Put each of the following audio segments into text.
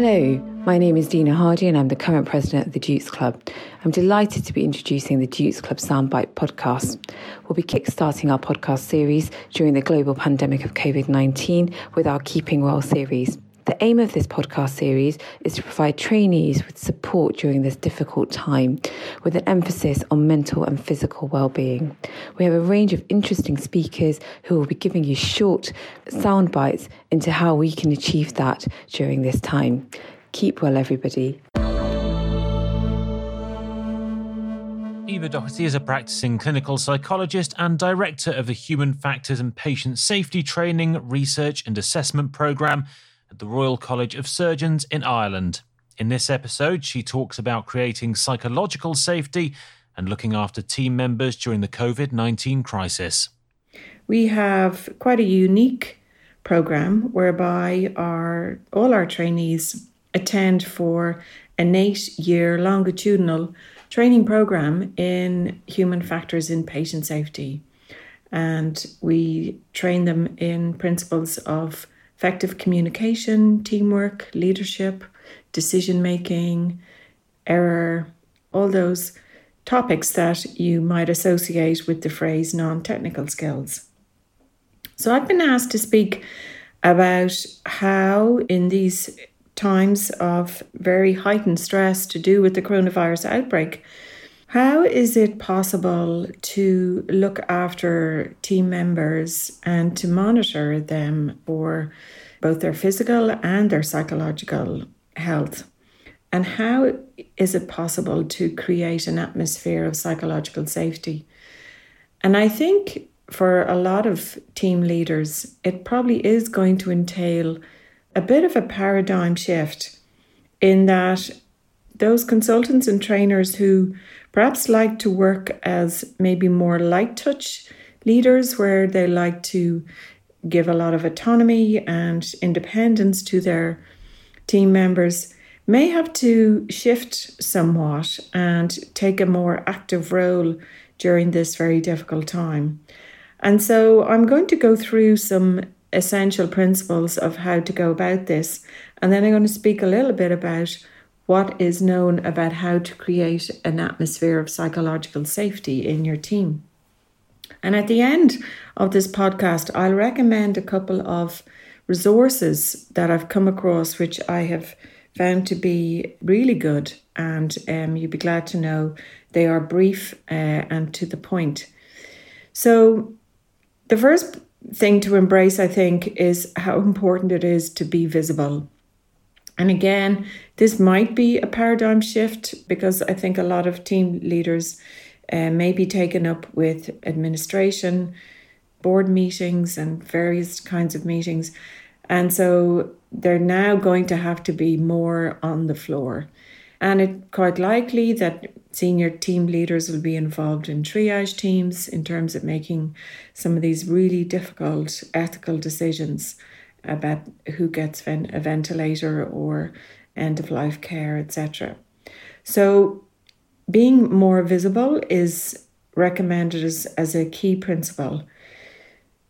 Hello, my name is Deena Harji and I'm the current president of the Dukes Club. I'm delighted to be introducing the Dukes Club Soundbite podcast. We'll be kickstarting our podcast series during the global pandemic of COVID 19 with our Keeping Well series. The aim of this podcast series is to provide trainees with support during this difficult time, with an emphasis on mental and physical well-being. We have a range of interesting speakers who will be giving you short sound bites into how we can achieve that during this time. Keep well, everybody. Eva Doherty is a practicing clinical psychologist and director of the Human Factors and Patient Safety Training, Research and Assessment Programme at the Royal College of Surgeons in Ireland. In this episode, she talks about creating psychological safety and looking after team members during the COVID 19 crisis. We have quite a unique program whereby our all our trainees attend for an eight year longitudinal training program in human factors in patient safety. And we train them in principles of effective communication, teamwork, leadership, decision making, error, all those topics that you might associate with the phrase non technical skills. So I've been asked to speak about how, in these times of very heightened stress to do with the coronavirus outbreak, how is it possible to look after team members and to monitor them for both their physical and their psychological health? And how is it possible to create an atmosphere of psychological safety? And I think for a lot of team leaders, it probably is going to entail a bit of a paradigm shift in that those consultants and trainers who perhaps like to work as maybe more light touch leaders where they like to give a lot of autonomy and independence to their team members may have to shift somewhat and take a more active role during this very difficult time. And so I'm going to go through some essential principles of how to go about this. And then I'm going to speak a little bit about what is known about how to create an atmosphere of psychological safety in your team. And at the end of this podcast, I'll recommend a couple of resources that I've come across, which I have found to be really good. And um, you'd be glad to know they are brief uh, and to the point. So, the first thing to embrace, I think, is how important it is to be visible. And again, this might be a paradigm shift because I think a lot of team leaders uh, may be taken up with administration, board meetings, and various kinds of meetings. And so they're now going to have to be more on the floor. And it's quite likely that senior team leaders will be involved in triage teams in terms of making some of these really difficult ethical decisions about who gets a ventilator or end of life care, etc. So, being more visible is recommended as, as a key principle.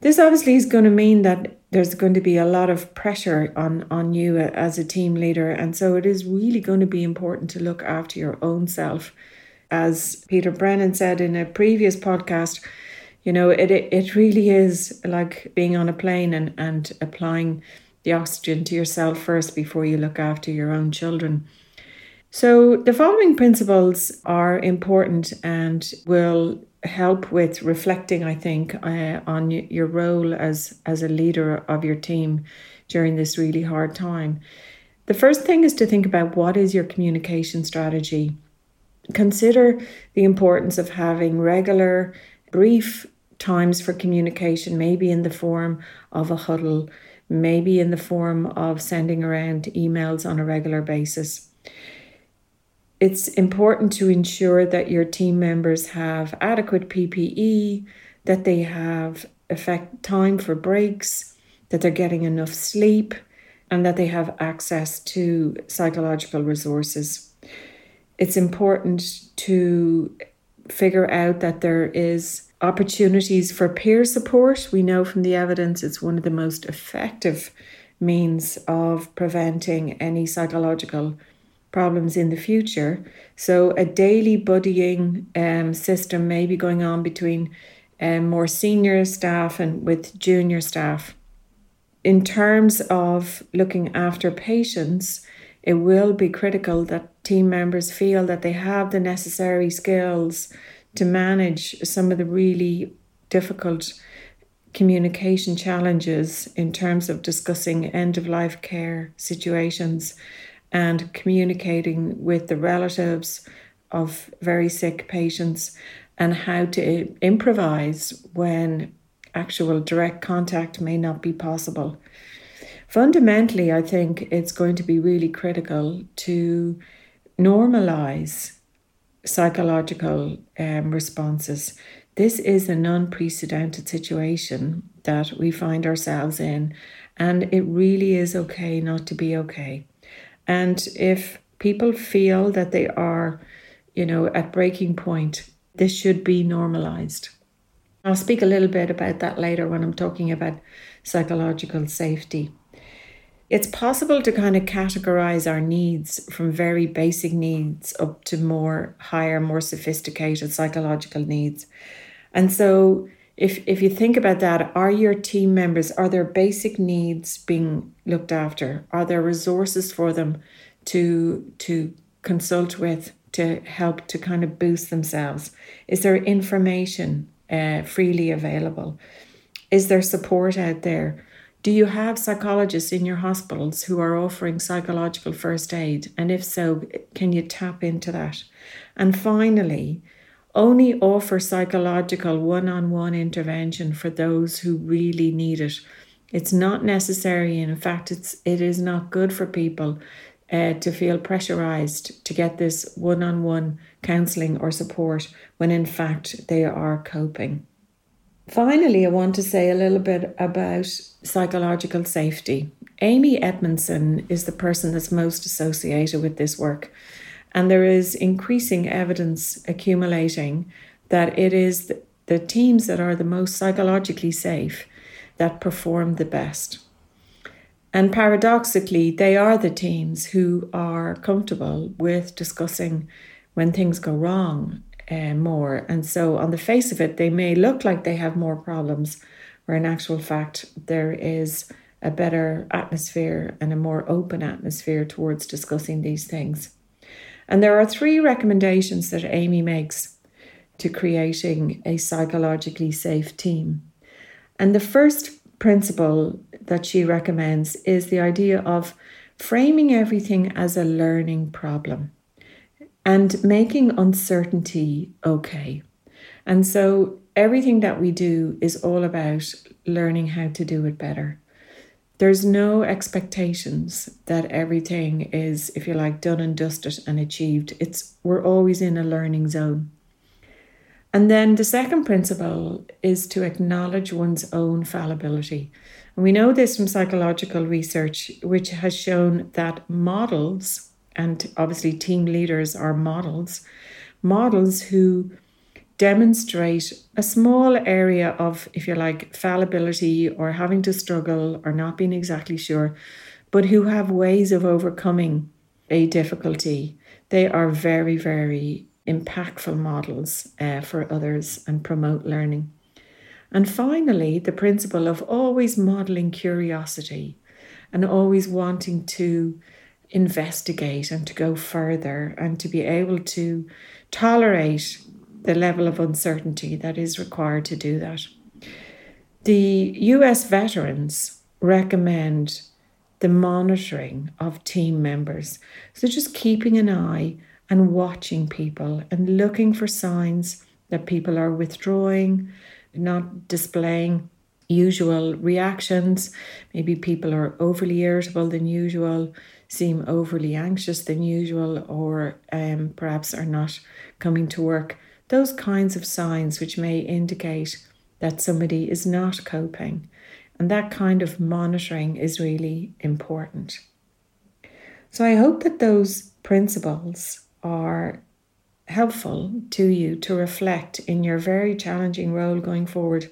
This obviously is going to mean that there's going to be a lot of pressure on, on you as a team leader. And so it is really going to be important to look after your own self. As Peter Brennan said in a previous podcast, you know, it, it really is like being on a plane and, and applying the oxygen to yourself first before you look after your own children. So, the following principles are important and will help with reflecting, I think, uh, on your role as, as a leader of your team during this really hard time. The first thing is to think about what is your communication strategy. Consider the importance of having regular, brief times for communication, maybe in the form of a huddle, maybe in the form of sending around emails on a regular basis. It's important to ensure that your team members have adequate PPE, that they have effect time for breaks, that they're getting enough sleep, and that they have access to psychological resources. It's important to figure out that there is opportunities for peer support. We know from the evidence it's one of the most effective means of preventing any psychological problems in the future. So, a daily buddying um, system may be going on between um, more senior staff and with junior staff. In terms of looking after patients, it will be critical that team members feel that they have the necessary skills to manage some of the really difficult communication challenges in terms of discussing end of life care situations and communicating with the relatives of very sick patients and how to improvise when actual direct contact may not be possible. Fundamentally, I think it's going to be really critical to normalize psychological um, responses. This is an unprecedented situation that we find ourselves in, and it really is okay not to be okay. And if people feel that they are, you know, at breaking point, this should be normalized. I'll speak a little bit about that later when I'm talking about psychological safety. It's possible to kind of categorize our needs from very basic needs up to more higher, more sophisticated psychological needs. And so if if you think about that, are your team members, are their basic needs being looked after? Are there resources for them to to consult with to help to kind of boost themselves? Is there information uh, freely available? Is there support out there? Do you have psychologists in your hospitals who are offering psychological first aid? And if so, can you tap into that? And finally, only offer psychological one on one intervention for those who really need it. It's not necessary, and in fact, it's, it is not good for people uh, to feel pressurized to get this one on one counseling or support when in fact they are coping. Finally, I want to say a little bit about psychological safety. Amy Edmondson is the person that's most associated with this work, and there is increasing evidence accumulating that it is the, teams that are the most psychologically safe that perform the best. And paradoxically, they are the teams who are comfortable with discussing when things go wrong uh, more. And so, on the face of it, they may look like they have more problems, where in actual fact, there is a better atmosphere and a more open atmosphere towards discussing these things. And there are three recommendations that Amy makes to creating a psychologically safe team. And the first principle that she recommends is the idea of framing everything as a learning problem and making uncertainty okay. And so everything that we do is all about learning how to do it better. There's no expectations that everything is, if you like, done and dusted and achieved. It's we're always in a learning zone. And then the second principle is to acknowledge one's own fallibility. And we know this from psychological research, which has shown that models and obviously team leaders are models, models who demonstrate a small area of, if you like, fallibility or having to struggle or not being exactly sure, but who have ways of overcoming a difficulty. They are very, very impactful models uh, for others and promote learning. And finally, the principle of always modeling curiosity and always wanting to investigate and to go further and to be able to tolerate the level of uncertainty that is required to do that. The US veterans recommend the monitoring of team members. So just keeping an eye and watching people and looking for signs that people are withdrawing, not displaying usual reactions. Maybe people are overly irritable than usual, seem overly anxious than usual, or um, perhaps are not coming to work. Those kinds of signs which may indicate that somebody is not coping. And that kind of monitoring is really important. So I hope that those principles are helpful to you to reflect in your very challenging role going forward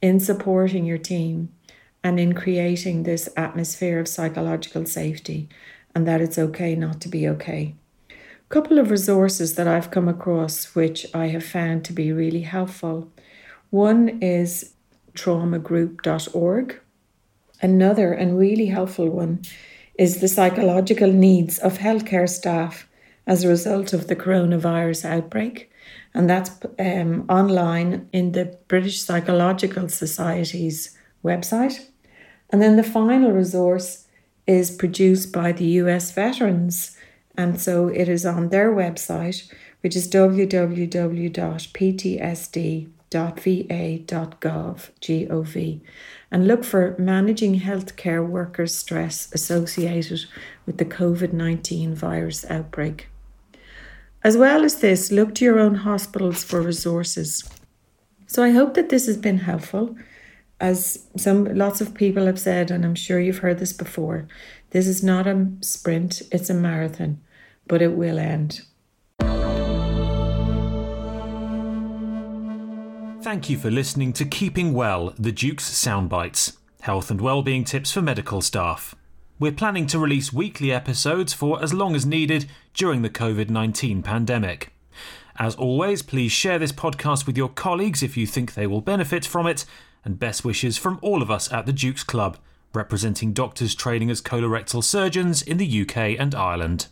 in supporting your team and in creating this atmosphere of psychological safety and that it's okay not to be okay. A couple of resources that I've come across which I have found to be really helpful. One is traumagroup.org. Another and really helpful one is the psychological needs of healthcare staff as a result of the coronavirus outbreak. And that's um, online in the British Psychological Society's website. And then the final resource is produced by the US veterans. And so it is on their website, which is www.ptsd.va.gov, G-O-V, and look for managing healthcare workers' stress associated with the COVID 19 virus outbreak. As well as this, look to your own hospitals for resources. So I hope that this has been helpful. As some lots of people have said, and I'm sure you've heard this before, this is not a sprint, it's a marathon, but it will end. Thank you for listening to Keeping Well, the Duke's Soundbites, health and well-being tips for medical staff. We're planning to release weekly episodes for as long as needed during the COVID 19 pandemic. As always, please share this podcast with your colleagues if you think they will benefit from it, and best wishes from all of us at the Duke's Club, representing doctors training as colorectal surgeons in the UK and Ireland.